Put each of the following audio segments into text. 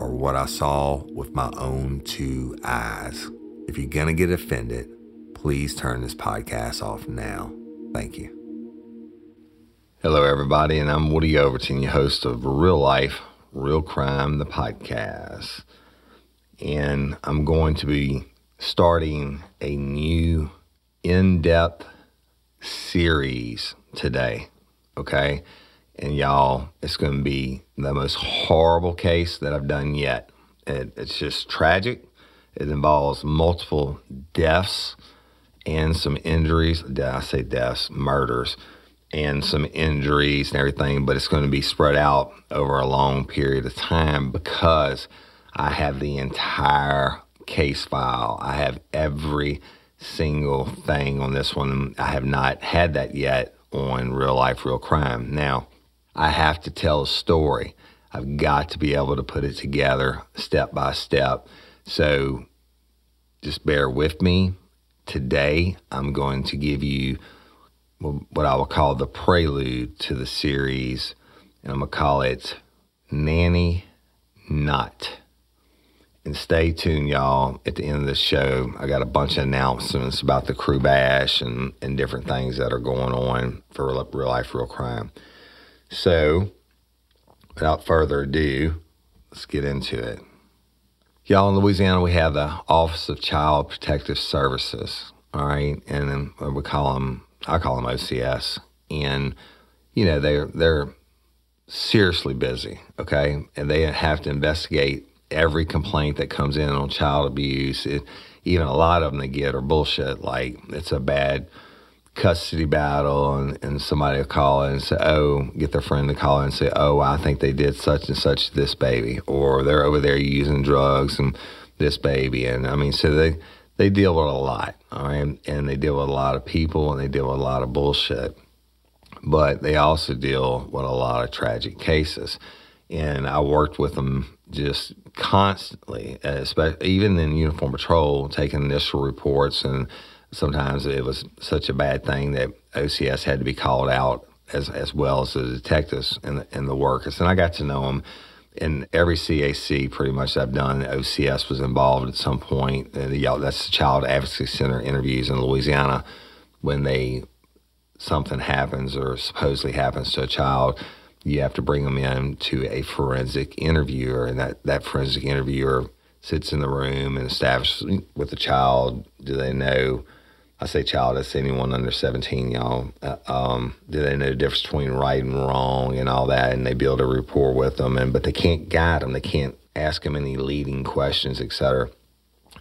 are what I saw with my own two eyes. If you're going to get offended, please turn this podcast off now. Thank you. Hello, everybody, and I'm Woody Overton, your host of Real Life, Real Crime, the podcast. And I'm going to be starting a new in depth series today. Okay. And y'all, it's going to be the most horrible case that I've done yet. It, it's just tragic. It involves multiple deaths and some injuries. I say deaths, murders, and some injuries and everything, but it's going to be spread out over a long period of time because I have the entire case file. I have every single thing on this one. I have not had that yet on Real Life, Real Crime. Now, I have to tell a story. I've got to be able to put it together step by step. So just bear with me. Today, I'm going to give you what I will call the prelude to the series, and I'm going to call it Nanny Not. And stay tuned, y'all. At the end of the show, I got a bunch of announcements about the crew bash and, and different things that are going on for real, real life, real crime. So, without further ado, let's get into it. Y'all, in Louisiana, we have the Office of Child Protective Services, all right? And we call them, I call them OCS. And, you know, they're, they're seriously busy, okay? And they have to investigate every complaint that comes in on child abuse. It, even a lot of them they get are bullshit, like it's a bad custody battle and, and somebody will call and say, oh, get their friend to call and say, oh, I think they did such and such this baby, or they're over there using drugs and this baby. And I mean, so they, they deal with a lot, all right? And they deal with a lot of people and they deal with a lot of bullshit. But they also deal with a lot of tragic cases. And I worked with them just constantly, especially even in uniform patrol, taking initial reports and sometimes it was such a bad thing that OCS had to be called out as as well as the detectives and the, and the workers. And I got to know them in every CAC pretty much I've done. OCS was involved at some point. And the, that's the Child Advocacy Center interviews in Louisiana when they something happens or supposedly happens to a child. You have to bring them in to a forensic interviewer, and that, that forensic interviewer sits in the room and establishes with the child do they know I say child, that's anyone under 17, y'all. Uh, um, do they know the difference between right and wrong and all that? And they build a rapport with them, and but they can't guide them. They can't ask them any leading questions, etc.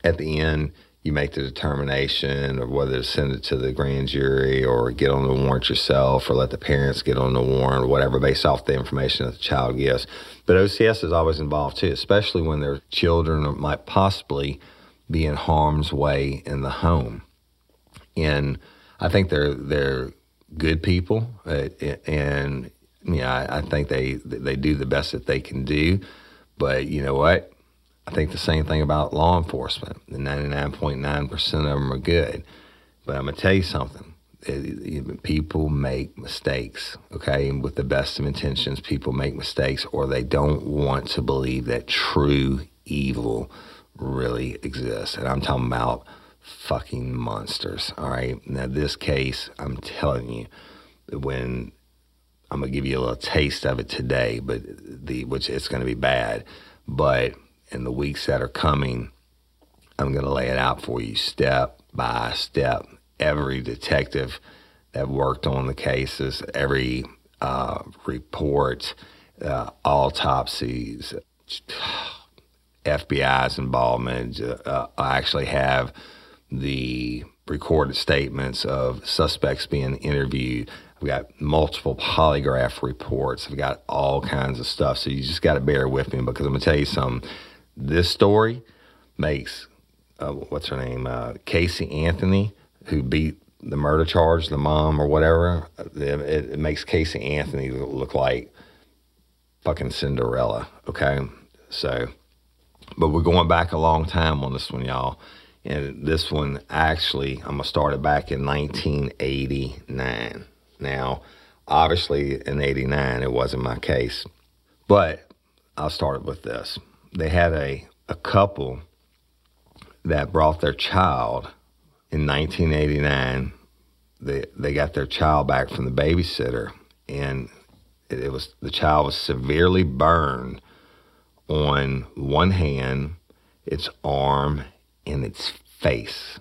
At the end, you make the determination of whether to send it to the grand jury or get on the warrant yourself or let the parents get on the warrant or whatever based off the information that the child gives. But OCS is always involved too, especially when their children might possibly be in harm's way in the home. And I think they're they're good people, uh, and yeah, I, I think they they do the best that they can do. But you know what? I think the same thing about law enforcement. The 99.9% of them are good. But I'm to tell you something. people make mistakes, okay? With the best of intentions, people make mistakes or they don't want to believe that true evil really exists. And I'm talking about fucking monsters, all right? Now, this case, I'm telling you, when I'm going to give you a little taste of it today, but the which it's going to be bad, but in the weeks that are coming, I'm going to lay it out for you step by step. Every detective that worked on the cases, every uh, report, uh, autopsies, FBI's involvement. Uh, I actually have the recorded statements of suspects being interviewed. I've got multiple polygraph reports. I've got all kinds of stuff. So you just got to bear with me because I'm going to tell you something this story makes uh, what's her name, uh, Casey Anthony, who beat the murder charge, the mom or whatever. It, it makes Casey Anthony look like fucking Cinderella. Okay, so, but we're going back a long time on this one, y'all. And this one actually, I'm gonna start it back in 1989. Now, obviously, in '89, it wasn't my case, but I'll start with this they had a, a couple that brought their child in 1989. They, they got their child back from the babysitter, and it, it was the child was severely burned on one hand, its arm, and its face.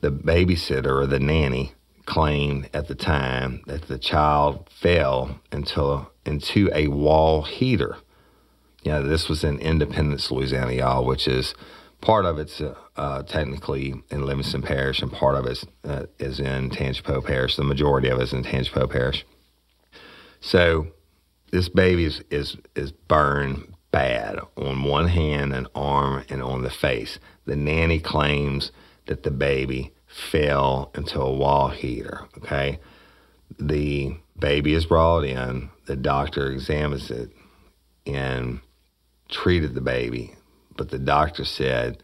The babysitter or the nanny claimed at the time that the child fell into, into a wall heater yeah, this was in Independence, Louisiana, y'all, which is part of it's uh, uh, technically in Livingston Parish, and part of it uh, is in Tangipahoa Parish. The majority of it is in Tangipahoa Parish. So this baby is, is, is burned bad on one hand and arm and on the face. The nanny claims that the baby fell into a wall heater. Okay. The baby is brought in, the doctor examines it, and treated the baby, but the doctor said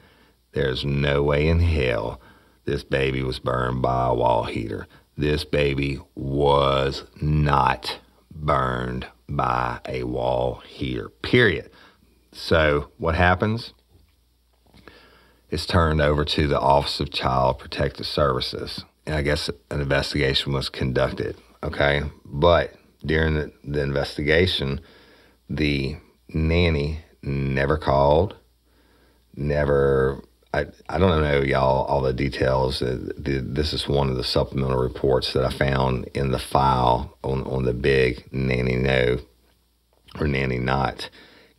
there's no way in hell this baby was burned by a wall heater. This baby was not burned by a wall here, period. So, what happens? It's turned over to the Office of Child Protective Services. And I guess an investigation was conducted, okay? But during the, the investigation, the nanny never called, never. I, I don't know, y'all, all the details. Uh, this is one of the supplemental reports that I found in the file on, on the big nanny no or nanny not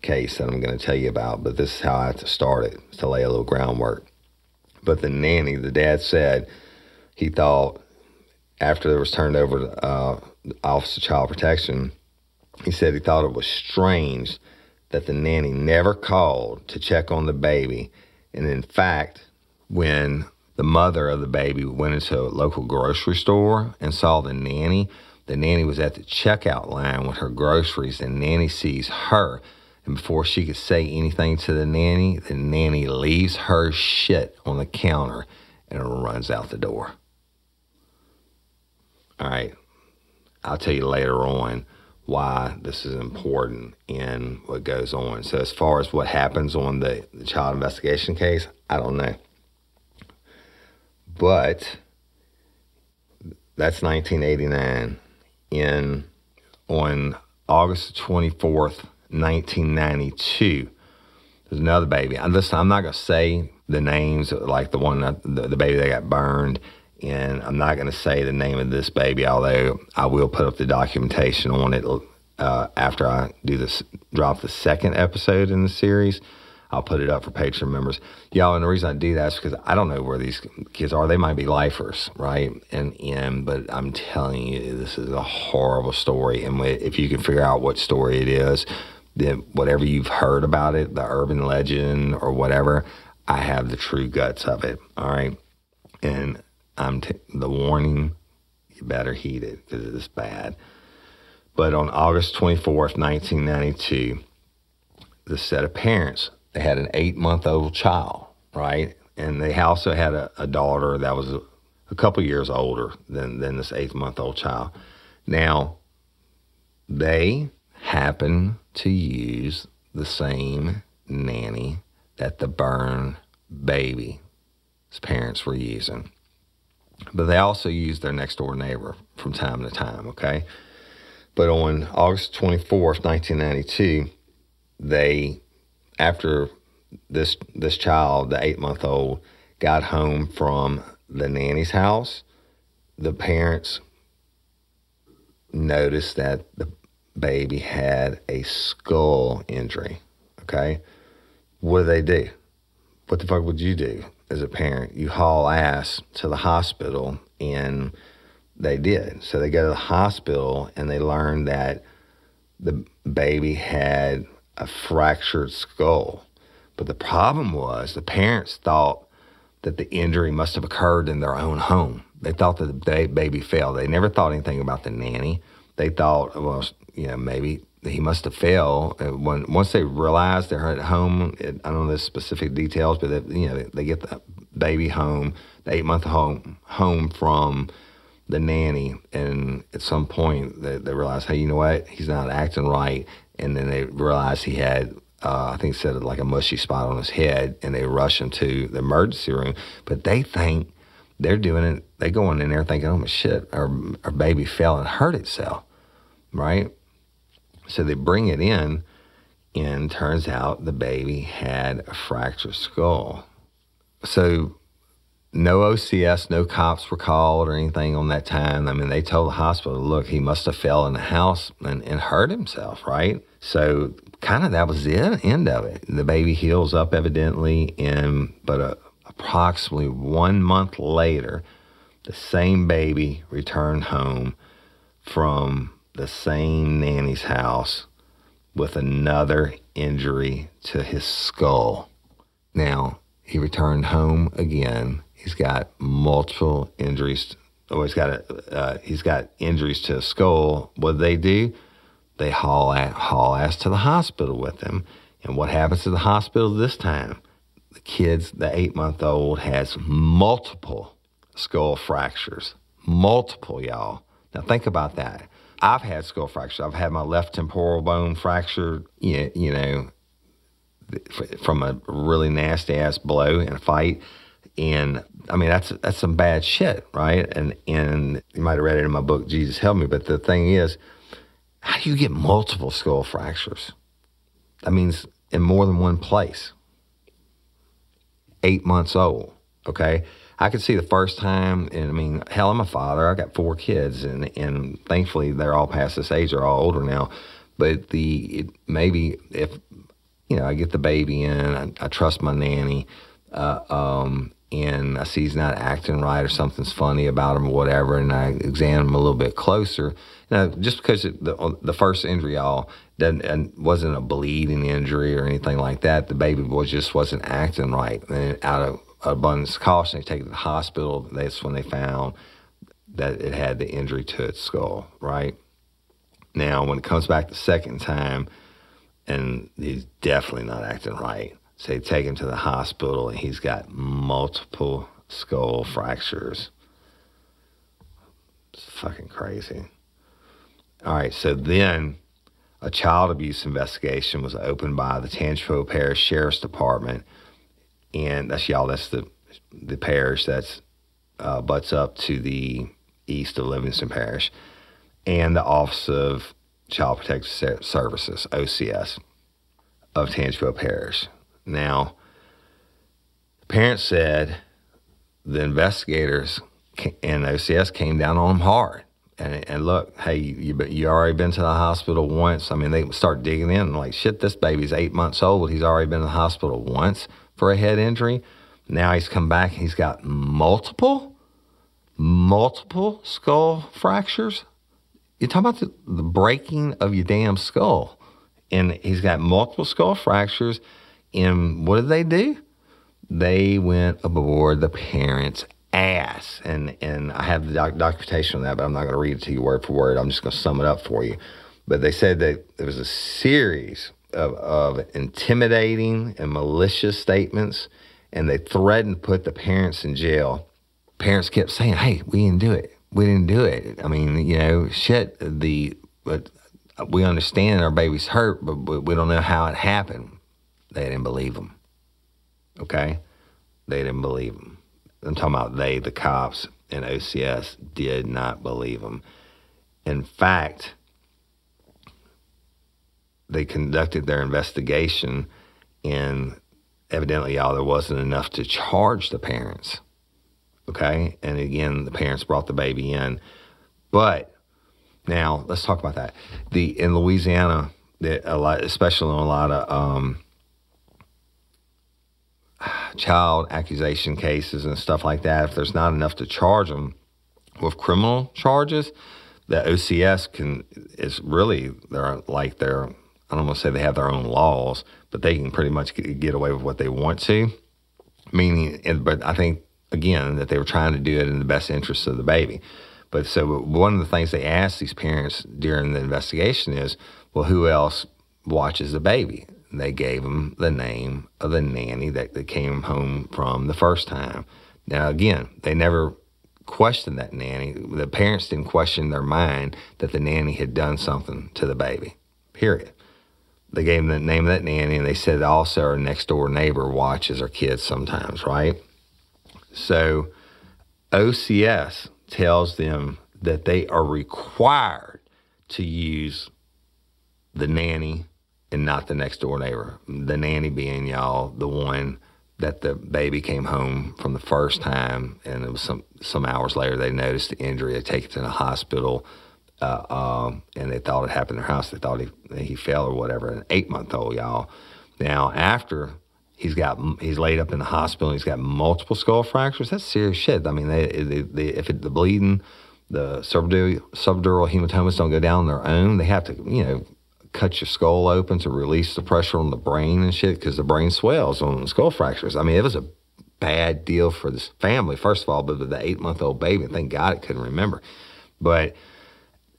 case that I'm going to tell you about. But this is how I had to start it to lay a little groundwork. But the nanny, the dad said he thought after it was turned over to uh, Office of Child Protection, he said he thought it was strange that the nanny never called to check on the baby. And in fact, when the mother of the baby went into a local grocery store and saw the nanny, the nanny was at the checkout line with her groceries, and nanny sees her. And before she could say anything to the nanny, the nanny leaves her shit on the counter and runs out the door. All right. I'll tell you later on why this is important in what goes on. So, as far as what happens on the, the child investigation case, I don't know. But that's 1989. In on August 24th, 1992, there's another baby. I'm, listen, I'm not gonna say the names like the one that, the, the baby that got burned and I'm not going to say the name of this baby, although I will put up the documentation on it uh, after I do this, drop the second episode in the series. I'll put it up for Patreon members. Y'all, and the reason I do that is because I don't know where these kids are. They might be lifers, right? And and but I'm telling you, this is a horrible story. And if you can figure out what story it is, then whatever you've heard about it, the urban legend or whatever, I have the true guts of it. All right, and I'm t- the warning. You better heed it because it's bad. But on August 24th, 1992, the set of parents they had an eight month old child, right? And they also had a, a daughter that was a, a couple years older than, than this eight month old child. Now, they happen to use the same nanny that the burn baby's parents were using. But they also used their next door neighbor from time to time, okay? But on August 24th, 1992, they after this this child, the eight month old, got home from the nanny's house, the parents noticed that the baby had a skull injury. Okay. What do they do? What the fuck would you do as a parent? You haul ass to the hospital and they did. So they go to the hospital and they learn that the baby had a fractured skull. But the problem was the parents thought that the injury must have occurred in their own home. They thought that the baby fell. They never thought anything about the nanny. They thought, well, you know, maybe he must have fell. When once they realized they're at home, it, I don't know the specific details, but they, you know, they, they get the baby home, the eight month home home from the nanny, and at some point they, they realize, hey, you know what? He's not acting right, and then they realize he had uh, I think said like a mushy spot on his head, and they rush him to the emergency room. But they think they're doing it. They going in there thinking, "Oh my shit, our our baby fell and hurt itself," right? So they bring it in, and turns out the baby had a fractured skull. So no OCS, no cops were called or anything on that time. I mean, they told the hospital, look, he must have fell in the house and, and hurt himself, right? So kind of that was the end of it. The baby heals up evidently, and but uh, approximately one month later, the same baby returned home from the same nanny's house with another injury to his skull. Now, he returned home again He's got multiple injuries. Oh, he's got a, uh, he's got injuries to his skull. What do they do? They haul at, haul ass to the hospital with him. And what happens to the hospital this time? The kids, the eight month old, has multiple skull fractures. Multiple, y'all. Now think about that. I've had skull fractures. I've had my left temporal bone fractured, you, know, from a really nasty ass blow in a fight. And I mean, that's that's some bad shit, right? And and you might have read it in my book, Jesus Help Me. But the thing is, how do you get multiple skull fractures? That means in more than one place. Eight months old. Okay. I could see the first time, and I mean, hell, I'm a father. I got four kids, and and thankfully they're all past this age. They're all older now. But the it, maybe if you know I get the baby in, I, I trust my nanny. Uh, um, and I see he's not acting right or something's funny about him or whatever, and I examine him a little bit closer. Now, just because it, the the first injury all doesn't wasn't a bleeding injury or anything like that, the baby boy just wasn't acting right. And out of abundance caution, they take it to the hospital. That's when they found that it had the injury to its skull. Right now, when it comes back the second time, and he's definitely not acting right so they take him to the hospital, and he's got multiple skull fractures. It's fucking crazy. All right, so then a child abuse investigation was opened by the Tangipahoa Parish Sheriff's Department, and that's y'all. That's the the parish that's uh, butts up to the east of Livingston Parish, and the Office of Child Protective Services (OCS) of Tangipahoa Parish. Now, parents said the investigators and OCS came down on them hard. And, and look, hey, you you already been to the hospital once. I mean, they start digging in like, shit, this baby's eight months old. He's already been to the hospital once for a head injury. Now he's come back. He's got multiple, multiple skull fractures. You're talking about the, the breaking of your damn skull. And he's got multiple skull fractures. And what did they do? They went aboard the parents' ass. And, and I have the doc- documentation on that, but I'm not going to read it to you word for word. I'm just going to sum it up for you. But they said that there was a series of, of intimidating and malicious statements, and they threatened to put the parents in jail. Parents kept saying, "Hey, we didn't do it. We didn't do it. I mean, you know, shit. The but we understand our baby's hurt, but, but we don't know how it happened." They didn't believe them. Okay, they didn't believe them. I'm talking about they, the cops and OCS, did not believe them. In fact, they conducted their investigation, and evidently, y'all, there wasn't enough to charge the parents. Okay, and again, the parents brought the baby in, but now let's talk about that. The in Louisiana, a lot, especially in a lot of um, child accusation cases and stuff like that, if there's not enough to charge them with criminal charges, the OCS can is really they're like they're I don't want to say they have their own laws, but they can pretty much get away with what they want to. Meaning, but I think again that they were trying to do it in the best interest of the baby. But so one of the things they asked these parents during the investigation is, well, who else watches the baby? And they gave them the name of the nanny that they came home from the first time. Now, again, they never questioned that nanny. The parents didn't question their mind that the nanny had done something to the baby, period. They gave them the name of that nanny, and they said also our next door neighbor watches our kids sometimes, right? So OCS tells them that they are required to use the nanny and not the next door neighbor. The nanny being y'all the one that the baby came home from the first time, and it was some some hours later they noticed the injury. They take it to the hospital, uh, um, and they thought it happened in their house. They thought he he fell or whatever. An eight month old y'all. Now after he's got he's laid up in the hospital. and He's got multiple skull fractures. That's serious shit. I mean, they, they, they, if it, the bleeding, the subdural, subdural hematomas don't go down on their own, they have to you know cut your skull open to release the pressure on the brain and shit because the brain swells on skull fractures. I mean, it was a bad deal for this family, first of all, but the eight month old baby, thank God it couldn't remember. But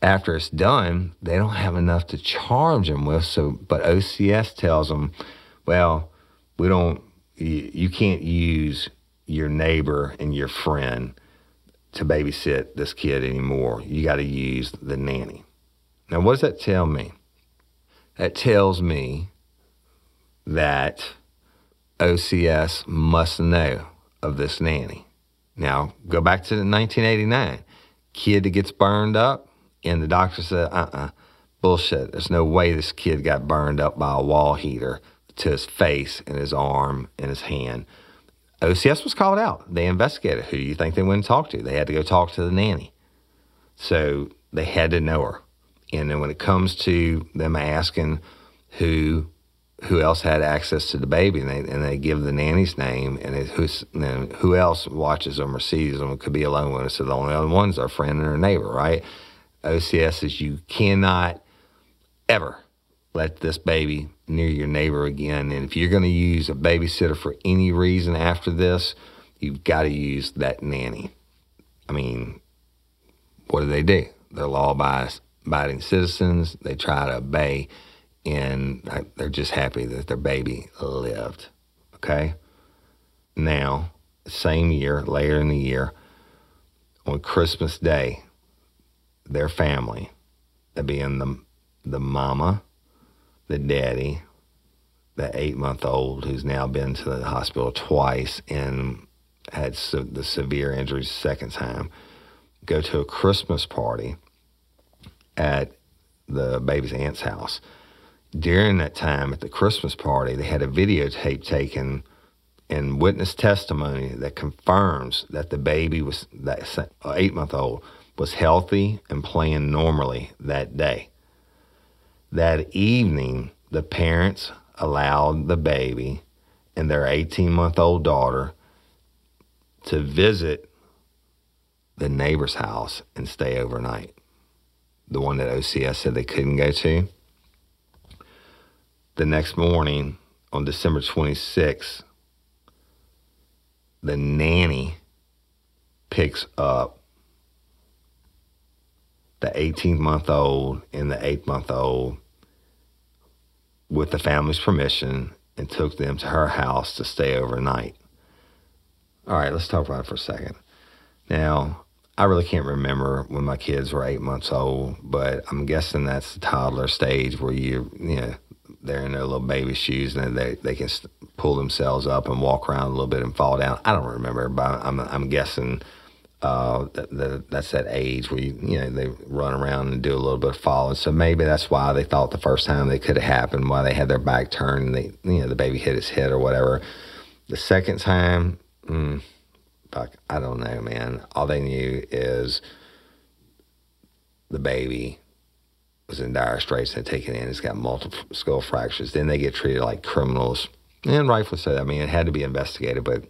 after it's done, they don't have enough to charge them with. So, but OCS tells them, well, we don't, you, you can't use your neighbor and your friend to babysit this kid anymore. You got to use the nanny. Now, what does that tell me? That tells me that OCS must know of this nanny. Now, go back to 1989. Kid that gets burned up, and the doctor said, uh uh-uh, uh, bullshit. There's no way this kid got burned up by a wall heater to his face and his arm and his hand. OCS was called out. They investigated. Who do you think they went and talked to? They had to go talk to the nanny. So they had to know her. And then when it comes to them asking who who else had access to the baby, and they, and they give the nanny's name, and it, who's, who else watches them or sees them, it could be a lone one. So the only other one's our friend and our neighbor, right? OCS says you cannot ever let this baby near your neighbor again. And if you're going to use a babysitter for any reason after this, you've got to use that nanny. I mean, what do they do? They're law abiding citizens. They try to obey, and they're just happy that their baby lived. Okay? Now, same year, later in the year, on Christmas Day, their family, that being the, the mama, the daddy, the eight month old who's now been to the hospital twice and had se- the severe injuries second time, go to a Christmas party at the baby's aunt's house. During that time at the Christmas party, they had a videotape taken and witness testimony that confirms that the baby was that eight month old was healthy and playing normally that day. That evening, the parents allowed the baby and their 18 month old daughter to visit the neighbor's house and stay overnight. The one that OCS said they couldn't go to. The next morning, on December 26th, the nanny picks up the 18 month old and the 8 month old with the family's permission and took them to her house to stay overnight. All right, let's talk about it for a second. Now, I really can't remember when my kids were eight months old, but I'm guessing that's the toddler stage where you, you know, they're in their little baby shoes and they, they can pull themselves up and walk around a little bit and fall down. I don't remember, but I'm, I'm guessing uh, that, that, that's that age where you, you know they run around and do a little bit of falling. So maybe that's why they thought the first time they could have happened, why they had their back turned and they you know the baby hit his head or whatever. The second time, mm, fuck, I don't know, man. All they knew is the baby was in dire straits and taken in. It's got multiple skull fractures. Then they get treated like criminals, and rightfully so. I mean, it had to be investigated, but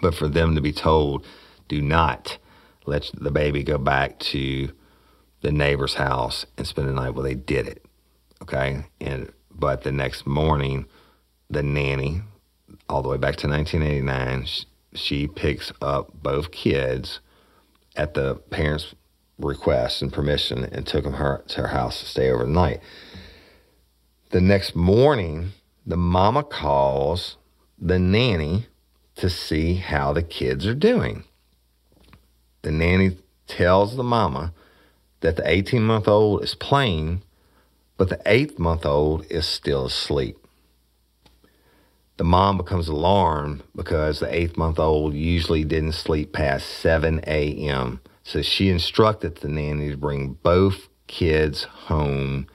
but for them to be told, do not let the baby go back to the neighbor's house and spend the night. Well, they did it, okay. And but the next morning, the nanny, all the way back to 1989, she, she picks up both kids at the parents' request and permission and took them her, to her house to stay overnight. The next morning, the mama calls the nanny to see how the kids are doing. The nanny tells the mama that the 18 month old is playing, but the eight month old is still asleep. The mom becomes alarmed because the eight month old usually didn't sleep past 7 a.m. So she instructed the nanny to bring both kids home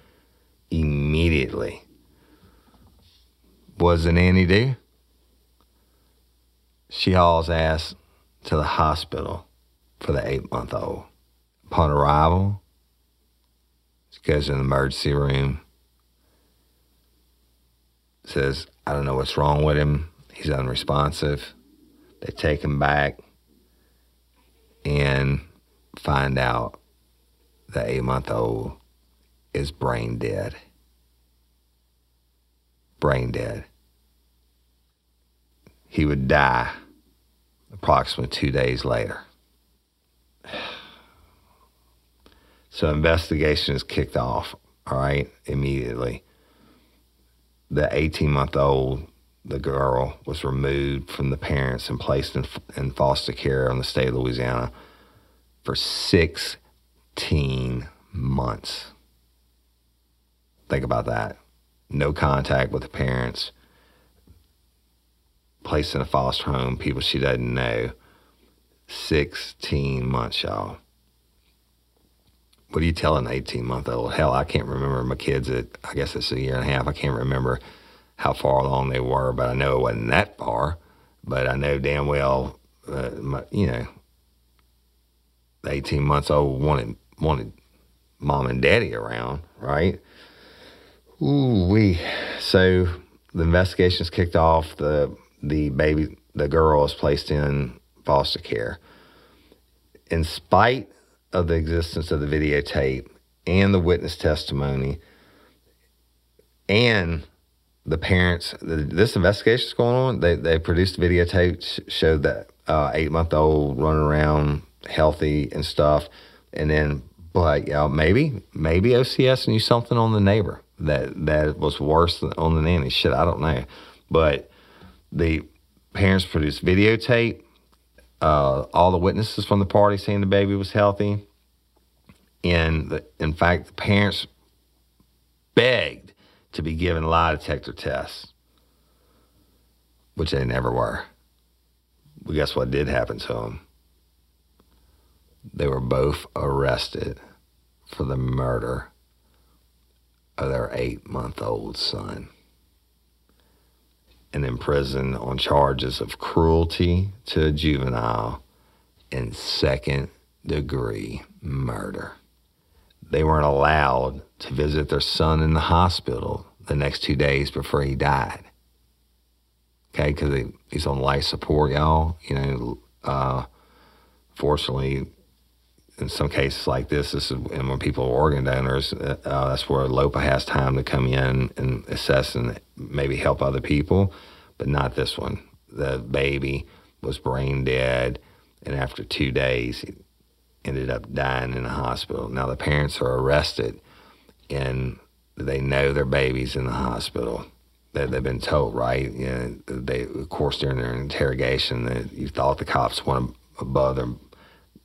immediately. What does the nanny do? She hauls ass to the hospital for the eight month old. Upon arrival, she goes to the emergency room, says, I don't know what's wrong with him. He's unresponsive. They take him back and find out the eight month old is brain dead. Brain dead. He would die approximately two days later. So investigation is kicked off, all right, immediately. The 18 month old, the girl, was removed from the parents and placed in, in foster care in the state of Louisiana for 16 months. Think about that. No contact with the parents, placed in a foster home, people she doesn't know. 16 months, y'all. What do you tell an 18 month old? Hell, I can't remember my kids at, I guess it's a year and a half. I can't remember how far along they were, but I know it wasn't that far. But I know damn well, uh, my, you know, the 18 months old wanted, wanted mom and daddy around, right? Ooh, we. So the investigation's kicked off. The, the baby, the girl is placed in foster care. In spite of the existence of the videotape and the witness testimony and the parents, this investigation is going on. They, they produced videotapes, showed that uh, eight month old running around healthy and stuff. And then, but yeah, maybe, maybe OCS knew something on the neighbor that, that was worse than on the nanny. Shit, I don't know. But the parents produced videotape uh, all the witnesses from the party saying the baby was healthy. And the, in fact, the parents begged to be given lie detector tests, which they never were. But guess what did happen to them? They were both arrested for the murder of their eight month old son and imprisoned on charges of cruelty to a juvenile and second degree murder. They weren't allowed to visit their son in the hospital the next two days before he died. Okay, because he, he's on life support, y'all. You know, uh, fortunately, in some cases like this, this is and when people are organ donors, uh, uh, that's where LOPA has time to come in and assess and maybe help other people, but not this one. The baby was brain dead, and after two days, ended up dying in the hospital. Now the parents are arrested, and they know their baby's in the hospital. They, they've been told, right? You know, they, of course, during their interrogation, that you thought the cops went above their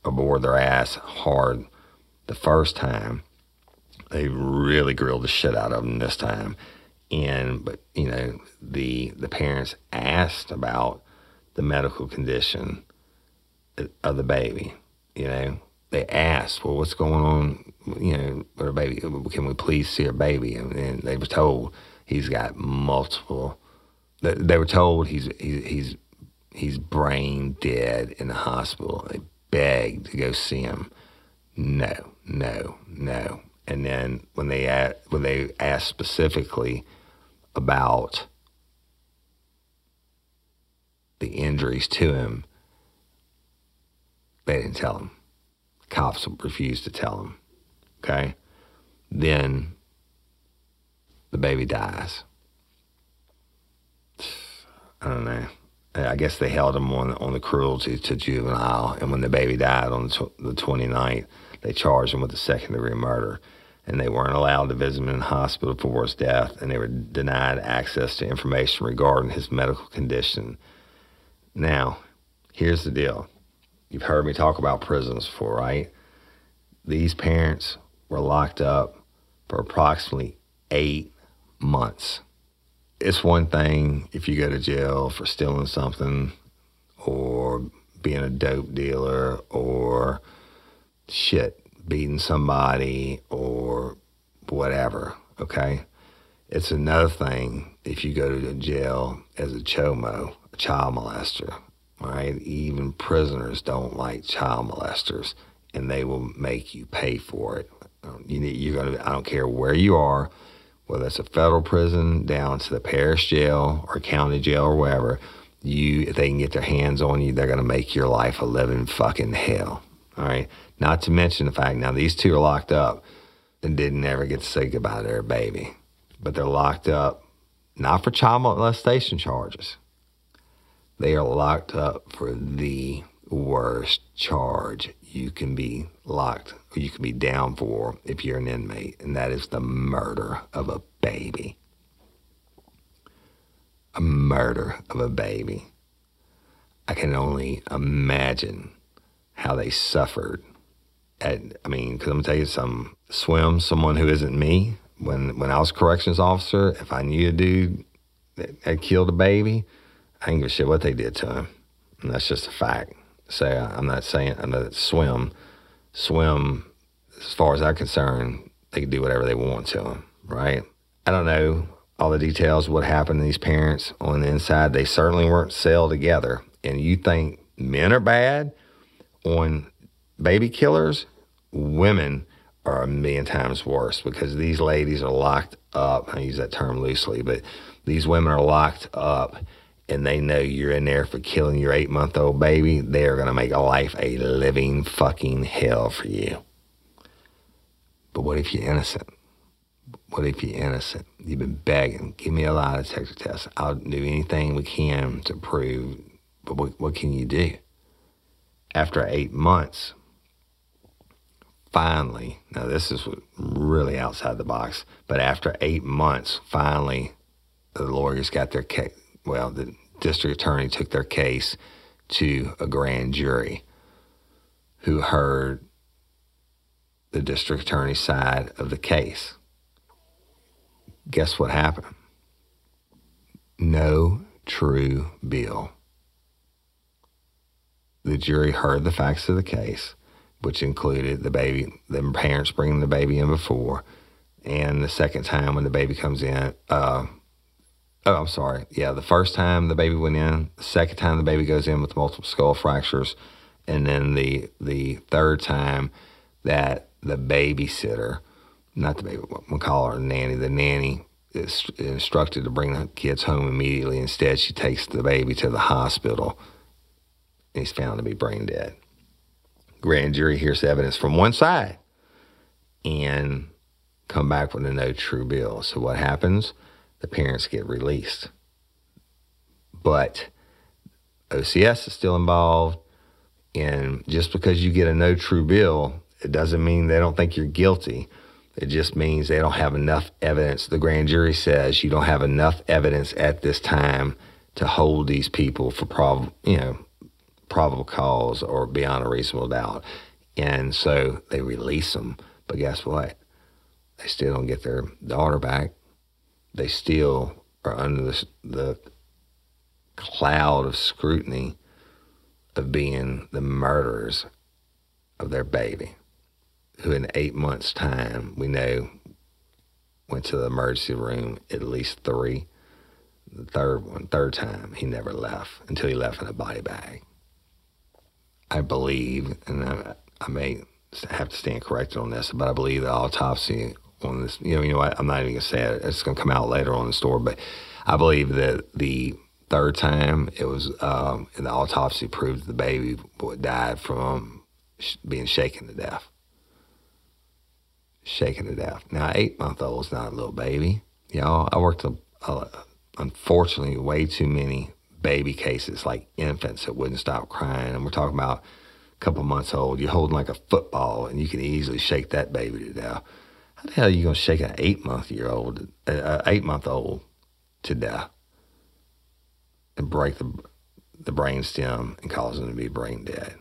aboard their ass hard the first time. They really grilled the shit out of them this time. And but you know the the parents asked about the medical condition of the baby. You know they asked, well, what's going on? You know, our baby, can we please see our baby? And, and they were told he's got multiple. They were told he's he's he's he's brain dead in the hospital. They begged to go see him. No, no, no. And then when they asked, when they asked specifically about the injuries to him, they didn't tell him. Cops refused to tell him. Okay, then the baby dies. I don't know. I guess they held him on on the cruelty to juvenile, and when the baby died on the, the 29th, they charged him with the second degree murder, and they weren't allowed to visit him in the hospital for his death, and they were denied access to information regarding his medical condition. Now, here's the deal: you've heard me talk about prisons before, right? These parents were locked up for approximately eight months it's one thing if you go to jail for stealing something or being a dope dealer or shit, beating somebody or whatever, okay? It's another thing if you go to jail as a chomo, a child molester, right? Even prisoners don't like child molesters and they will make you pay for it. Um, you need, you're gonna, I don't care where you are, whether it's a federal prison down to the parish jail or county jail or wherever, you if they can get their hands on you, they're gonna make your life a living fucking hell. All right. Not to mention the fact now these two are locked up and didn't ever get to say goodbye to their baby. But they're locked up not for child molestation charges. They are locked up for the worst charge you can be locked or you can be down for if you're an inmate, and that is the murder of a baby. A murder of a baby. I can only imagine how they suffered. At, I mean, because I'm gonna tell you some swim, someone who isn't me. When when I was corrections officer, if I knew a dude that had killed a baby, I didn't give a shit what they did to him. And that's just a fact say I'm not saying I'm not swim. Swim, as far as I'm concerned, they can do whatever they want to them, right? I don't know all the details what happened to these parents on the inside. They certainly weren't cell together. And you think men are bad on baby killers? Women are a million times worse because these ladies are locked up. I use that term loosely, but these women are locked up and they know you're in there for killing your eight month old baby, they're going to make life a living fucking hell for you. But what if you're innocent? What if you're innocent? You've been begging, give me a lie detector test. I'll do anything we can to prove, but what, what can you do? After eight months, finally, now this is really outside the box, but after eight months, finally, the lawyers got their case. Well, the district attorney took their case to a grand jury who heard the district attorney's side of the case. Guess what happened? No true bill. The jury heard the facts of the case, which included the baby, the parents bringing the baby in before, and the second time when the baby comes in, uh, Oh, I'm sorry. Yeah, the first time the baby went in, the second time the baby goes in with multiple skull fractures, And then the the third time that the babysitter, not the baby, we'll call her nanny, the nanny is instructed to bring the kids home immediately. Instead, she takes the baby to the hospital. And he's found to be brain dead. Grand jury hears evidence from one side and come back with a no true bill. So what happens? The parents get released. But OCS is still involved. And just because you get a no true bill, it doesn't mean they don't think you're guilty. It just means they don't have enough evidence. The grand jury says you don't have enough evidence at this time to hold these people for prob- you know, probable cause or beyond a reasonable doubt. And so they release them. But guess what? They still don't get their daughter back. They still are under the, the cloud of scrutiny of being the murderers of their baby who in eight months' time, we know went to the emergency room at least three. The third one, third time, he never left until he left in a body bag. I believe, and I, I may have to stand corrected on this, but I believe the autopsy on this, you know, you know what, I'm not even gonna say it. It's gonna come out later on the story, but I believe that the third time it was, um, the autopsy proved the baby died from being shaken to death shaking to death. Now, eight month old is not a little baby. Know, I worked, a, a, unfortunately, way too many baby cases, like infants that wouldn't stop crying. And we're talking about a couple months old. You're holding like a football and you can easily shake that baby to death. How the hell are you to shake an eight month year old, uh, eight month old to death and break the, the brain stem and cause them to be brain dead?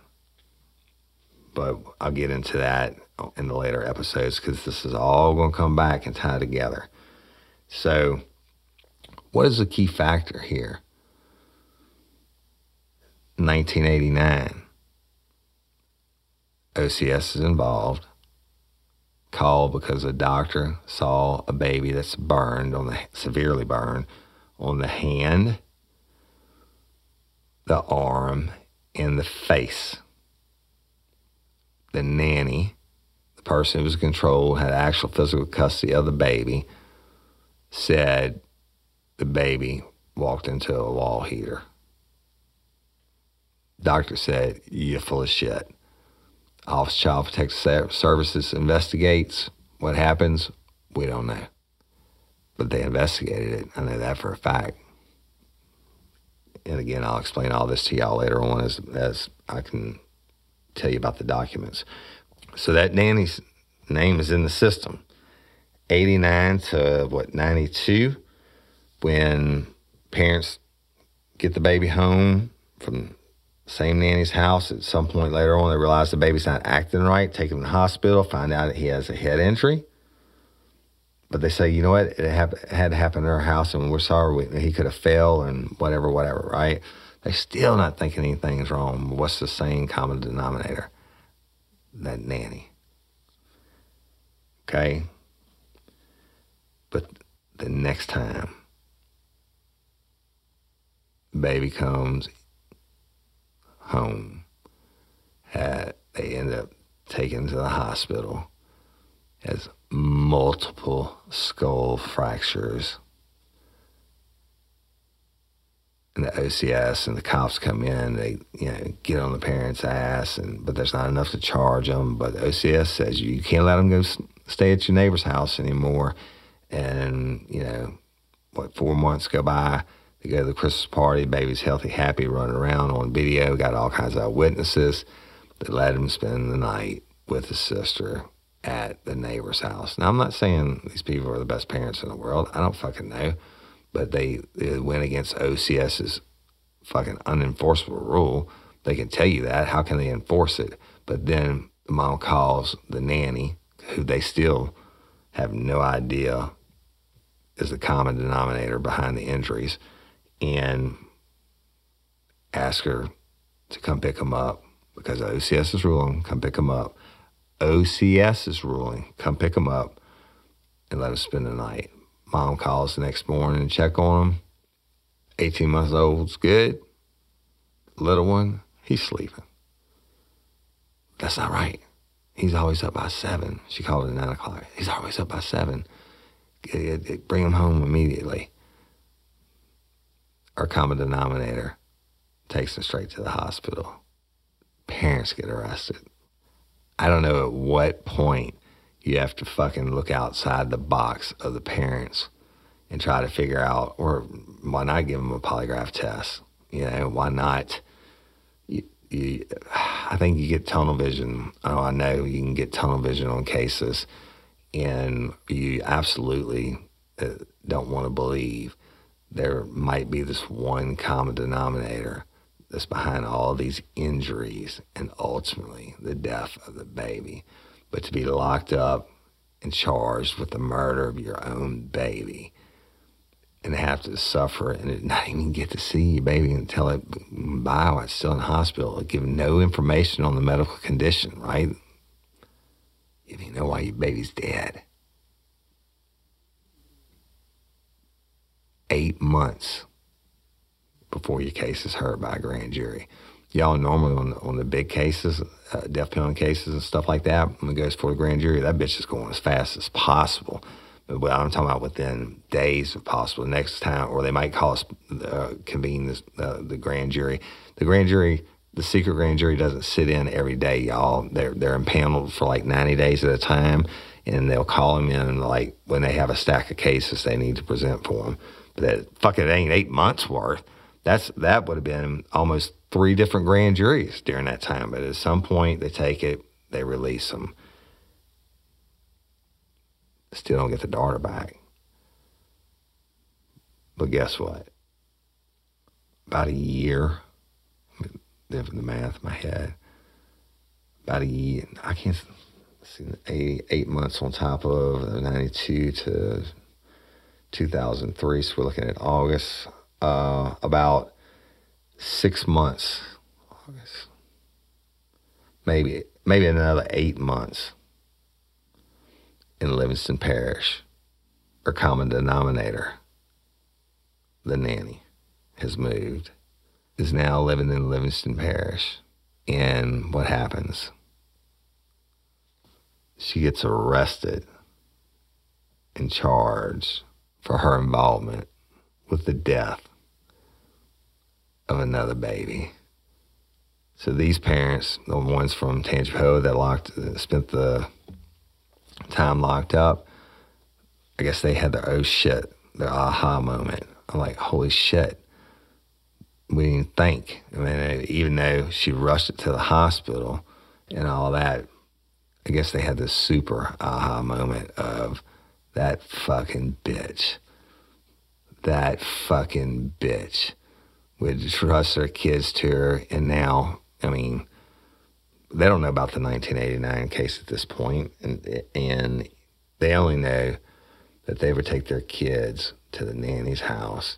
But I'll get into that in the later episodes because this is all to come back and tie together. So, what is the key factor here? 1989. OCS is involved. Called because a doctor saw a baby that's burned on the severely burned on the hand, the arm, and the face. The nanny the person who was controlled had actual physical custody of the baby, said the baby walked into a wall heater. Doctor said, You're full of shit. Office Child Protective Services investigates. What happens? We don't know. But they investigated it. I know that for a fact. And again, I'll explain all this to y'all later on as, as I can tell you about the documents. So that nanny's name is in the system. 89 to what, 92, when parents get the baby home from same nanny's house. At some point later on, they realize the baby's not acting right, take him to the hospital, find out that he has a head injury. But they say, you know what, it, had to happen in our house, and we're sorry we, he could have fell and whatever, whatever, right? They still not thinking anything is wrong. What's the same common denominator? that nanny. Okay? But the next time baby comes home, they end up taken to the hospital, has multiple skull fractures and the OCS and the cops come in, they you know get on the parents' ass, and but there's not enough to charge them. But the OCS says you can't let them go stay at your neighbor's house anymore. And you know, what four months go by, they go to the Christmas party, baby's healthy, happy, running around on video, got all kinds of witnesses that let him spend the night with his sister at the neighbor's house. Now I'm not saying these people are the best parents in the world. I don't fucking know but they, they went against OCS's fucking unenforceable rule. They can tell you that. How can they enforce it? But then the mom calls the nanny, who they still have no idea is the common denominator behind the injuries, and ask her to come pick them up because OCS is ruling, come pick them up. OCS is ruling, come pick them up and let them spend the night. Mom calls the next morning and check on him. 18 months old's good. Little one, he's sleeping. That's not right. He's always up by seven. She called at nine o'clock. He's always up by seven. Bring him home immediately. Our common denominator takes him straight to the hospital. Parents get arrested. I don't know at what point you have to fucking look outside the box of the parents and try to figure out, or why not give them a polygraph test? You know, why not? You, you, I think you get tunnel vision. Oh, I know you can get tunnel vision on cases, and you absolutely uh, don't want to believe there might be this one common denominator that's behind all these injuries and ultimately the death of the baby. But to be locked up and charged with the murder of your own baby and have to suffer and not even get to see your baby until it by while it's still in the hospital, give no information on the medical condition, right? If you know why your baby's dead. Eight months before your case is heard by a grand jury. Y'all normally on the, on the big cases, uh, death penalty cases and stuff like that, when it goes for a grand jury, that bitch is going as fast as possible. But I'm talking about within days if possible. Next time, or they might call us, uh, convene this, uh, the grand jury. The grand jury, the secret grand jury doesn't sit in every day, y'all. They're, they're impaneled for like 90 days at a time, and they'll call them in like when they have a stack of cases they need to present for them. That, fucking ain't eight months worth that's that would have been almost three different grand juries during that time. But at some point, they take it, they release them. Still don't get the daughter back. But guess what? About a year, the math in my head. About a year, I can't see eight, eight months on top of 92 to 2003. So we're looking at August uh, about six months, August, maybe maybe another eight months in Livingston Parish, or common denominator. The nanny has moved, is now living in Livingston Parish, and what happens? She gets arrested and charged for her involvement with the death of another baby. So these parents, the ones from Tangipahoa that locked, spent the time locked up, I guess they had their oh shit, their aha moment. I'm like, holy shit. We didn't think. I mean, even though she rushed it to the hospital and all that, I guess they had this super aha moment of that fucking bitch. That fucking bitch would trust their kids to her. And now, I mean, they don't know about the 1989 case at this point, and and they only know that they would take their kids to the nanny's house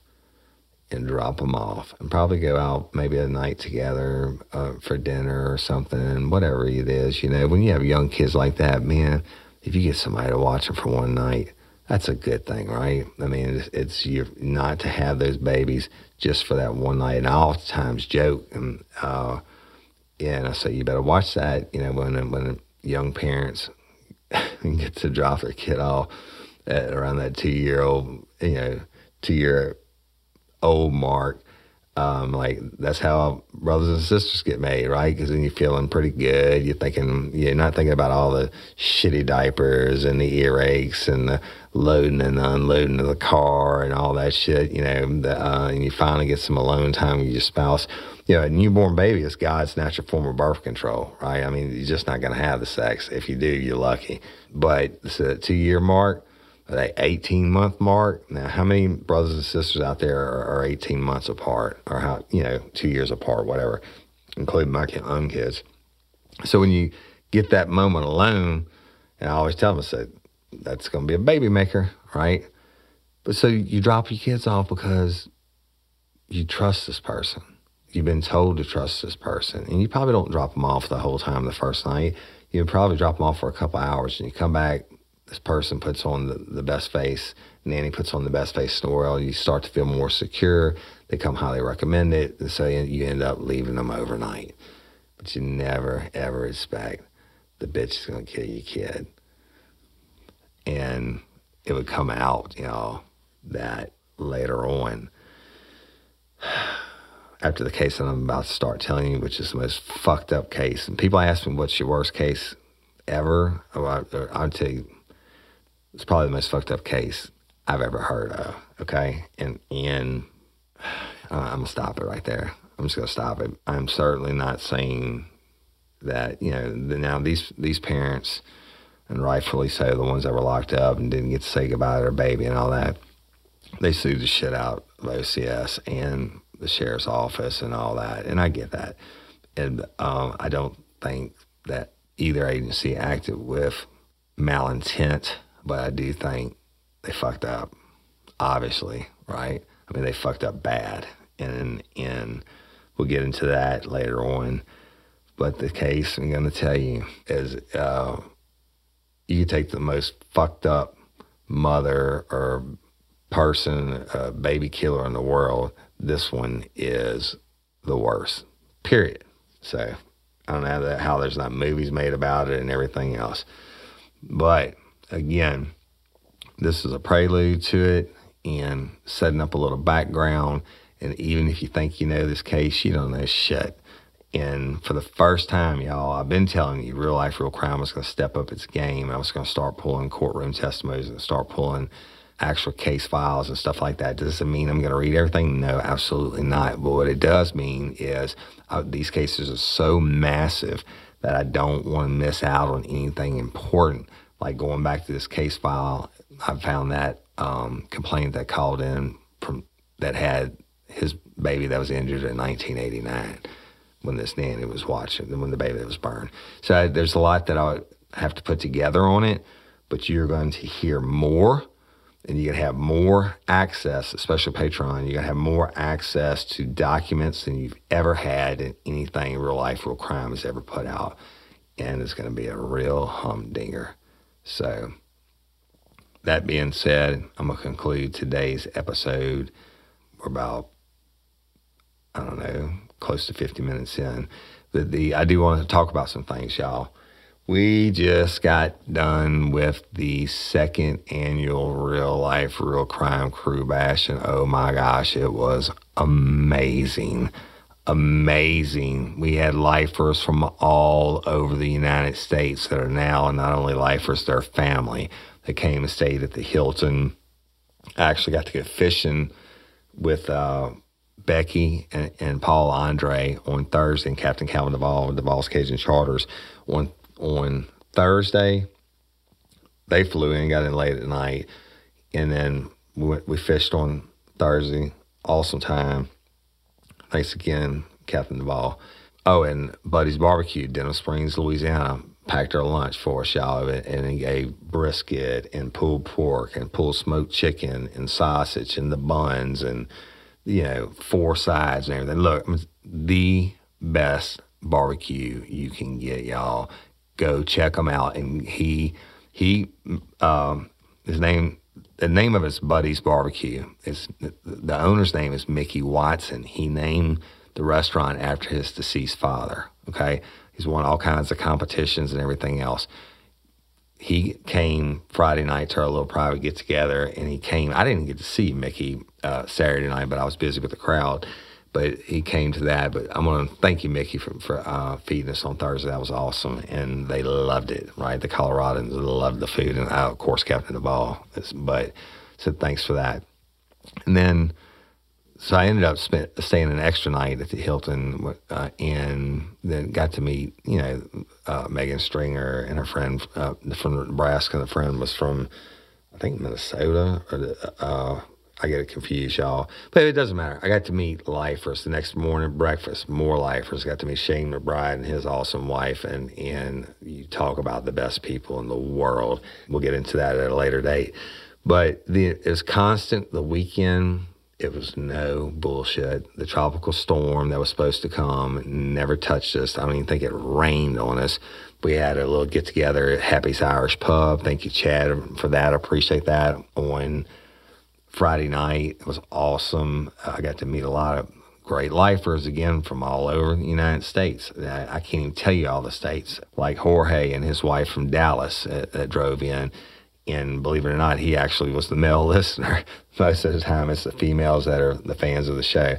and drop them off, and probably go out maybe a night together uh, for dinner or something, whatever it is. You know, when you have young kids like that, man, if you get somebody to watch them for one night, that's a good thing, right? I mean, it's, it's you're not to have those babies just for that one night. And I oftentimes joke and uh, yeah, and I say you better watch that. You know, when when young parents get to drop their kid off at around that two year old, you know, two year old mark, um, like that's how brothers and sisters get made, right? Because then you're feeling pretty good. You're thinking, you're not thinking about all the shitty diapers and the earaches and the loading and unloading of the car and all that shit, you know. The, uh, and you finally get some alone time with your spouse. You know, a newborn baby is God's natural form of birth control, right? I mean, you're just not going to have the sex. If you do, you're lucky. But the two year mark, that 18 month mark. Now, how many brothers and sisters out there are, are 18 months apart or how, you know, two years apart, whatever, including my own kids? So when you get that moment alone, and I always tell them, I said, that's going to be a baby maker, right? But so you drop your kids off because you trust this person. You've been told to trust this person. And you probably don't drop them off the whole time the first night. You probably drop them off for a couple hours and you come back this person puts on the, the best face, nanny puts on the best face in the world, you start to feel more secure. They come highly recommended, and so you end up leaving them overnight. but you never ever expect the bitch is gonna kill your kid. And it would come out, you know, that later on, after the case that I'm about to start telling you, which is the most fucked up case. And people ask me, what's your worst case ever? Oh, or I, I'll tell you, it's probably the most fucked up case I've ever heard of. Okay. And, and I'm going to stop it right there. I'm just to stop it. I'm certainly not saying that, you know, the, now these, these parents, and rightfully so, the ones that were locked up and didn't get to say goodbye to their baby and all that, they sued the shit out of OCS and the sheriff's office and all that. And I get that. And um, I don't think that either agency acted with malintent, but I do think they fucked up, obviously, right? I mean, they fucked up bad. And, and we'll get into that later on. But the case I'm going to tell you is uh, you take the most fucked up mother or person, uh, baby killer in the world. This one is the worst, period. So I don't know how there's not movies made about it and everything else. But again, this is a prelude to it and setting up a little background. And even if you think you know this case, you don't know shit. And for the first time, y'all, I've been telling you, real life, real crime was going to step up its game. I was going to start pulling courtroom testimonies and start pulling actual case files and stuff like that. Does it mean I'm going to read everything? No, absolutely not. But what it does mean is uh, these cases are so massive that I don't want to miss out on anything important. Like going back to this case file, I found that um, complaint that called in from that had his baby that was injured in 1989 when this nanny was watching, when the baby was burned. So I, there's a lot that I have to put together on it, but you're going to hear more and you can have more access, especially Patreon, you can have more access to documents than you've ever had in anything real life, real crime has ever put out. And it's going to be a real humdinger. So, that being said, I'm going to conclude today's episode. We're about, I don't know, close to 50 minutes in. The, the I do want to talk about some things, y'all. We just got done with the second annual Real Life Real Crime Crew Bash, and oh my gosh, it was amazing. Amazing. We had lifers from all over the United States that are now not only lifers, they're family that came and stayed at the Hilton. I actually got to go fishing with uh, Becky and, and, Paul Andre on Thursday, and Captain Calvin Duvall, and Duvall's Cajun Charters on on Thursday. They flew in, got in late at night, and then we, went, we fished on Thursday. Awesome time. Thanks again, Captain Duvall. Oh, and Buddy's Barbecue, Denham Springs, Louisiana, packed our lunch for us, y'all, and he gave brisket and pulled pork and pulled smoked chicken and sausage and the buns and, you know, four sides and everything. Look, the best barbecue you can get, y'all go check him out. And he he um, his name the name of his buddy's barbecue is the owner's name is Mickey Watson. He named the restaurant after his deceased father. Okay, he's won all kinds of competitions and everything else. He came Friday night to our little private get together, and he came. I didn't get to see Mickey uh, Saturday night, but I was busy with the crowd but he came to that. But I want to thank you, Mickey, for, for uh, feeding us on Thursday. That was awesome, and they loved it. Right, the Coloradans loved the food, and I, of course, Captain Duvall. But said thanks for that. And then, so I ended up spent, staying an extra night at the Hilton, uh, and then got to meet you know uh, Megan Stringer and her friend uh, from Nebraska. And the friend was from I think Minnesota or uh, I get it confused, y'all. But it doesn't matter. I got to meet lifers the next morning, breakfast, more lifers. Got to meet Shane McBride and his awesome wife, and and you talk about the best people in the world. We'll get into that at a later date. But the it's constant. The weekend, it was no bullshit. The tropical storm that was supposed to come never touched us. I don't even think it rained on us. We had a little get together at Happy's Irish Pub. Thank you, Chad, for that. I appreciate that. On Friday night. It was awesome. I got to meet a lot of great lifers again from all over the United States. I, can't even tell you all the states. Like Jorge and his wife from Dallas that drove in. And believe it or not, he actually was the male listener. Most of the time, it's the females that are the fans of the show.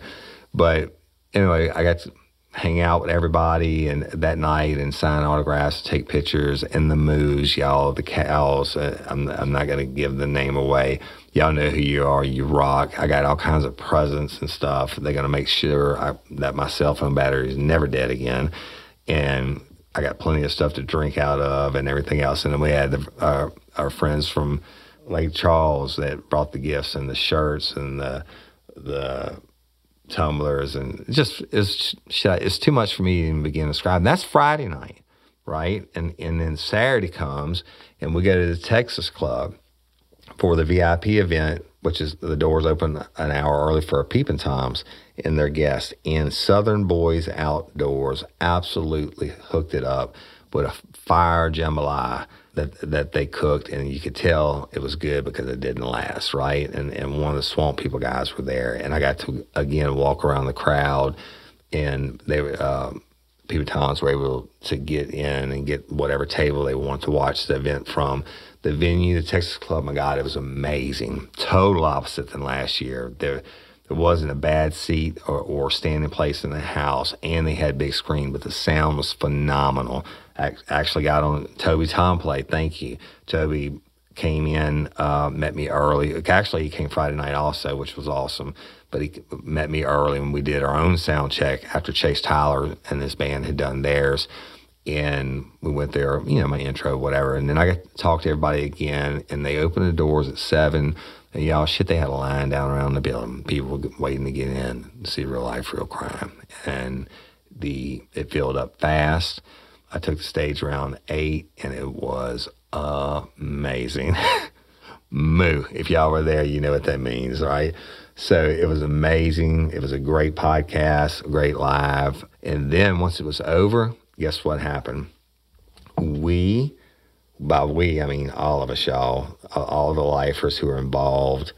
But anyway, I got to hang out with everybody and that night and sign autographs, take pictures, and the moose, y'all, the cows. Uh, I'm, I'm not going to give the name away. Y'all know who you are. You rock. I got all kinds of presents and stuff. They're going to make sure I, that my cell phone battery is never dead again. And I got plenty of stuff to drink out of and everything else. And then we had the, our friends from Lake Charles that brought the gifts and the shirts and the the tumblers and just it's it's too much for me to even begin describing. That's Friday night, right? And and then Saturday comes and we go to the Texas Club for the VIP event, which is the doors open an hour early for peeping toms and their guests. And Southern Boys Outdoors absolutely hooked it up with a fire jambalaya that that they cooked, and you could tell it was good because it didn't last, right? And and one of the Swamp People guys were there, and I got to again walk around the crowd, and they were. Um, people talents were able to get in and get whatever table they want to watch the event from. The venue, the Texas Club, my God, it was amazing. Total opposite than last year. There, there wasn't a bad seat or, or standing place in the house, and they had big screen, but the sound was phenomenal I actually got on Toby Templey. Thank you. Toby came in, uh, met me early. Actually, he came Friday night also, which was awesome. But he met me early when we did our own sound check after Chase Tyler and his band had done theirs. And we went there, you know, my intro, whatever. And then I got to talk to everybody again. And they opened the doors at seven. Y'all, shit, they had a line down around the building. People waiting to get in to see real life, real crime. And the it filled up fast. I took the stage around eight, and it was amazing. Moo. If y'all were there, you know what that means, right? So it was amazing. It was a great podcast, great live. And then once it was over, guess what happened? We, by we, I mean all of us, y'all, all the lifers who were involved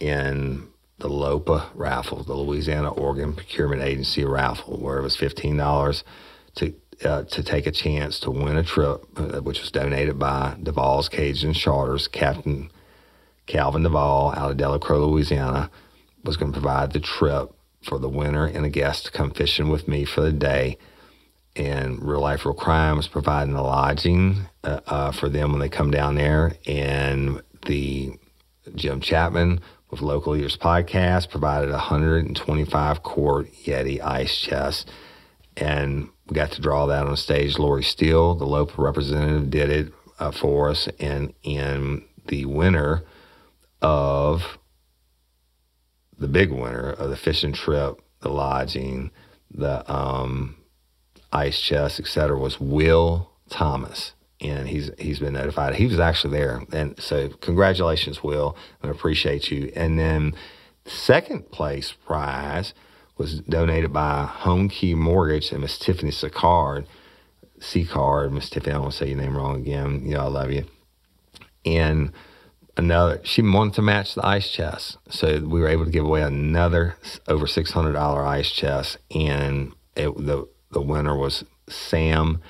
in the LOPA raffle, the Louisiana Organ Procurement Agency raffle, where it was $15 to uh, to take a chance to win a trip, uh, which was donated by Duvall's Cajun Charters. Captain Calvin Duvall out of Delacroix, Louisiana, was going to provide the trip for the winner and a guest to come fishing with me for the day. And Real Life, Real Crime was providing the lodging uh, uh, for them when they come down there. And the Jim Chapman with Local Leaders Podcast provided a 125 quart Yeti ice chest. And we got to draw that on stage. Lori Steele, the local representative, did it uh, for us, and in the winner of the big winner of the fishing trip, the lodging, the um, ice chest, etc., was Will Thomas, and he's he's been notified. He was actually there, and so congratulations, Will. I appreciate you. And then second place prize was donated by Home Key Mortgage and Miss Tiffany Sicard. C-Card, Miss Tiffany, I don't want to say your name wrong again. You know, I love you. And another, she wanted to match the ice chest. So we were able to give away another over $600 ice chest. And it, the, the winner was Sam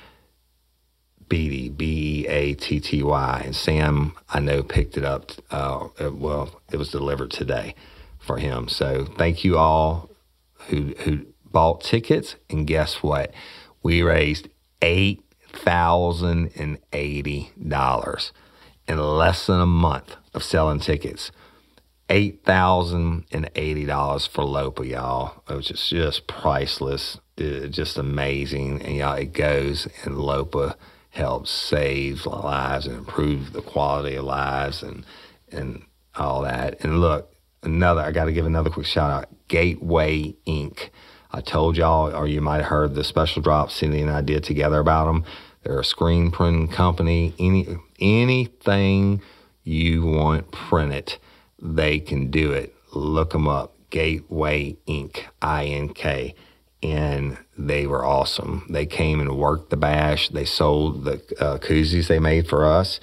Beatty, B E A T T Y. And Sam, I know, picked it up. Uh, well, it was delivered today for him. So thank you all who who bought tickets, and guess what? We raised eight thousand and eighty dollars in less than a month of selling tickets. Eight thousand and eighty dollars for Lopa, y'all. It was just, priceless, just amazing. And y'all, it goes and Lopa helps save lives and improve the quality of lives and and all that. And look, another I got to give another quick shout out. Gateway Ink. I told y'all, or you might have heard the special drop Cindy and I did together about them. They're a screen printing company. Any anything you want printed, they can do it. Look them up. Gateway Ink, I N K, and they were awesome. They came and worked the bash. They sold the uh, koozies they made for us,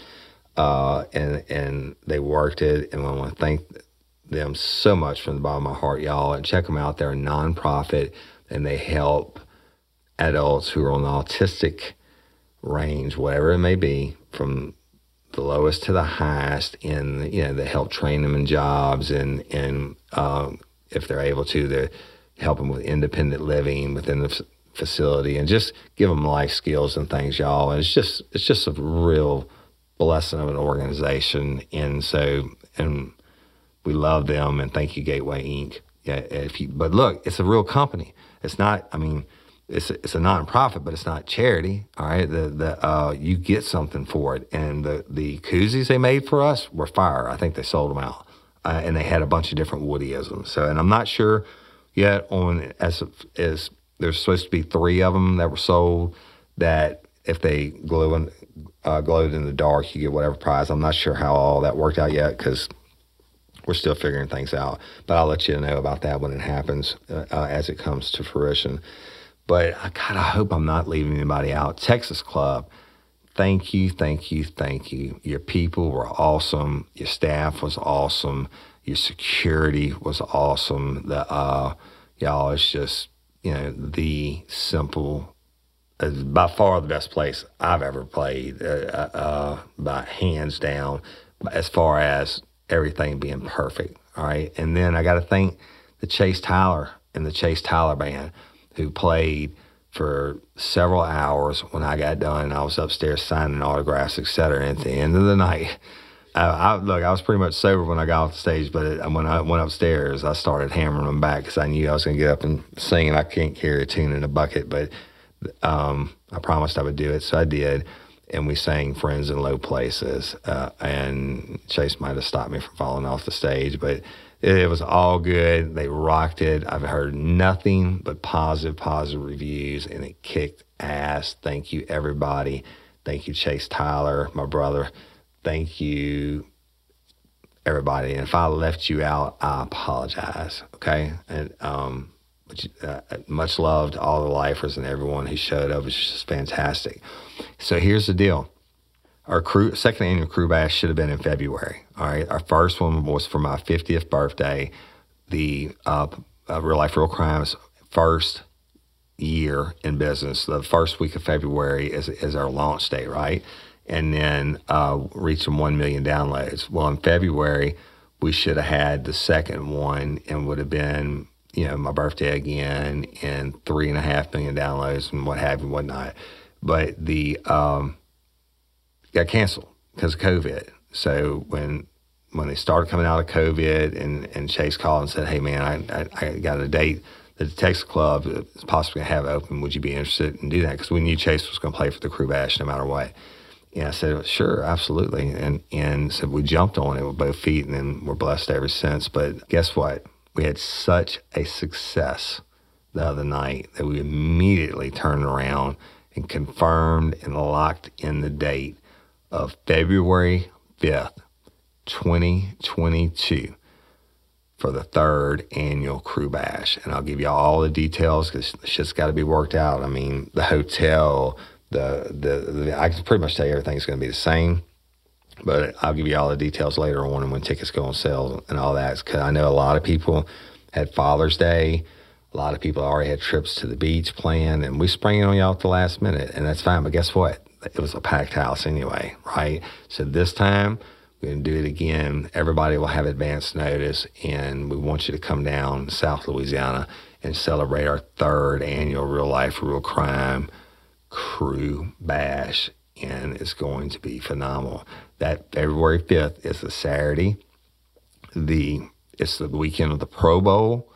uh, and and they worked it. And I want to thank them so much from the bottom of my heart, y'all. And check them out. They're a nonprofit and they help adults who are on the autistic range, whatever it may be, from the lowest to the highest, and you know they help train them in jobs and and um, if they're able to, to help them with independent living within the facility and just give them life skills and things, y'all. And it's just it's just a real blessing of an organization, and so and we love them and thank you Gateway Ink. Yeah, if you, but look, it's a real company. It's not. I mean it's a, it's a nonprofit, but it's not charity. All right, the the uh, you get something for it, and the the koozies they made for us were fire. I think they sold them out, uh, and they had a bunch of different Woodyisms. So, and I'm not sure yet on as as there's supposed to be three of them that were sold. That if they glow in, uh, glowed in the dark, you get whatever prize. I'm not sure how all that worked out yet because we're still figuring things out. But I'll let you know about that when it happens uh, uh as it comes to fruition. But I kind of hope I'm not leaving anybody out. Texas Club, thank you, thank you, thank you. Your people were awesome. Your staff was awesome. Your security was awesome. The uh, y'all, it's just you know the simple, uh, by far the best place I've ever played, uh, uh, uh, by hands down. As far as everything being perfect, all right. And then I got to thank the Chase Tyler and the Chase Tyler band who played for several hours when I got done. And I was upstairs signing autographs, etc. And at the end of the night, I, I, look, I was pretty much sober when I got off the stage, but it, when I went upstairs, I started hammering them back because I knew I was going to get up and sing, and I can't carry a tune in a bucket. But um, I promised I would do it, so I did. And we sang "Friends in Low Places," uh, and Chase might have stopped me from falling off the stage, but it was all good. They rocked it. I've heard nothing but positive, positive reviews, and it kicked ass. Thank you, everybody. Thank you, Chase Tyler, my brother. Thank you, everybody. And if I left you out, I apologize. Okay, and um, uh, much loved all the lifers and everyone who showed up. It's just fantastic. So here's the deal our crew second annual crew bash should have been in February. All right, our first one was for my 50th birthday. The uh, uh, Real Life Real Crimes first year in business. The first week of February is is our launch day, right? And then uh, reaching one million downloads. Well, in February we should have had the second one and would have been you know my birthday again and three and a half million downloads and what have you, whatnot. But the um, got canceled because of COVID. So when when they started coming out of COVID, and, and Chase called and said, "Hey man, I, I, I got a date that the Texas Club is possibly going to have open. Would you be interested in doing that?" Because we knew Chase was going to play for the Crew Bash no matter what. And I said, "Sure, absolutely." And and so we jumped on it with both feet, and then we're blessed ever since. But guess what? We had such a success the other night that we immediately turned around and confirmed and locked in the date of February 5th, 2022 for the third annual crew bash. And I'll give you all the details because shit's got to be worked out. I mean, the hotel, the, the, the I can pretty much tell you everything's going to be the same. But I'll give you all the details later on when tickets go on sale and all that. Because I know a lot of people had Father's Day. A lot of people already had trips to the beach planned, and we sprang it on y'all at the last minute, and that's fine. But guess what? it was a packed house anyway, right? So this time we're going to do it again. Everybody will have advance notice, and we want you to come down South Louisiana and celebrate our third annual Real Life Real Crime Crew Bash, and it's going to be phenomenal. That February 5th is a Saturday. The it's the weekend of the Pro Bowl.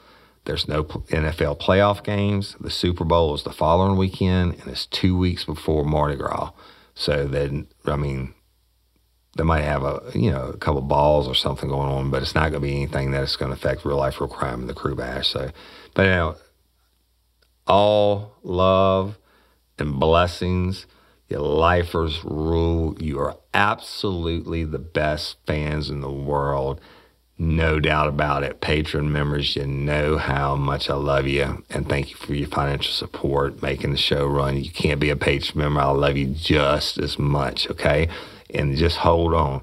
There's no NFL playoff games. The Super Bowl is the following weekend, and it's two weeks before Mardi Gras. So then, I mean, they might have a you know a couple balls or something going on, but it's not going to be anything that is going to affect real life, real crime in the crew bash. So, but you know, all love and blessings. Your lifers rule. You are absolutely the best fans in the world. No doubt about it. Patron members, you know how much I love you and thank you for your financial support, making the show run. You can't be a patron member. I love you just as much, okay? And just hold on.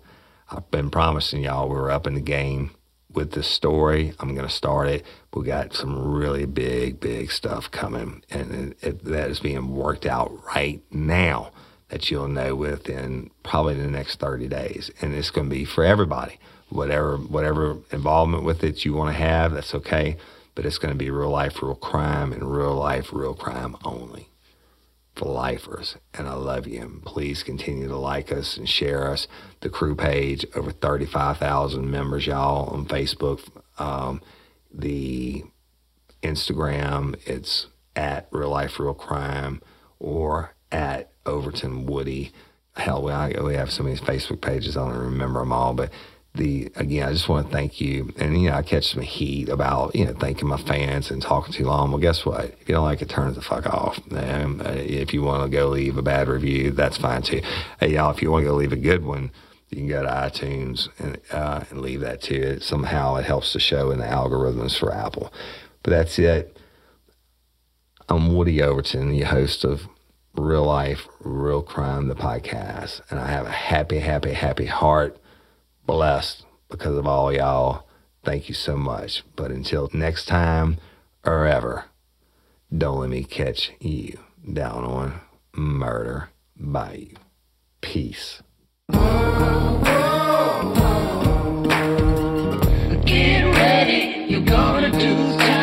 I've been promising y'all we're up in the game with this story. I'm going to start it. We got some really big, big stuff coming, and it, it, that is being worked out right now. That you'll know within probably the next 30 days, and it's going to be for everybody. Whatever, whatever involvement with it you want to have, that's okay. But it's going to be real life, real crime, and real life, real crime only for lifers. And I love you. Please continue to like us and share us. The crew page, over 35,000 members, y'all, on Facebook. Um, the Instagram, it's at Real Life Real Crime or at Overton Woody. Hell, we, we have so many Facebook pages, I don't remember them all, but the again, I just want to thank you. And you know, I catch some heat about you know thanking my fans and talking too long. Well, guess what? If you don't like it, turn the fuck off. Um, if you want to go leave a bad review, that's fine too. Hey, y'all, if you want to go leave a good one, you can go to iTunes and uh, and leave that too. It, somehow it helps the show in the algorithms for Apple. But that's it. I'm Woody Overton, the host of Real Life, Real Crime, the podcast, and I have a happy, happy, happy heart blessed because of all y'all. Thank you so much. But until next time or ever, don't let me catch you down on Murder Bayou. Peace. Get ready, you're gonna do time.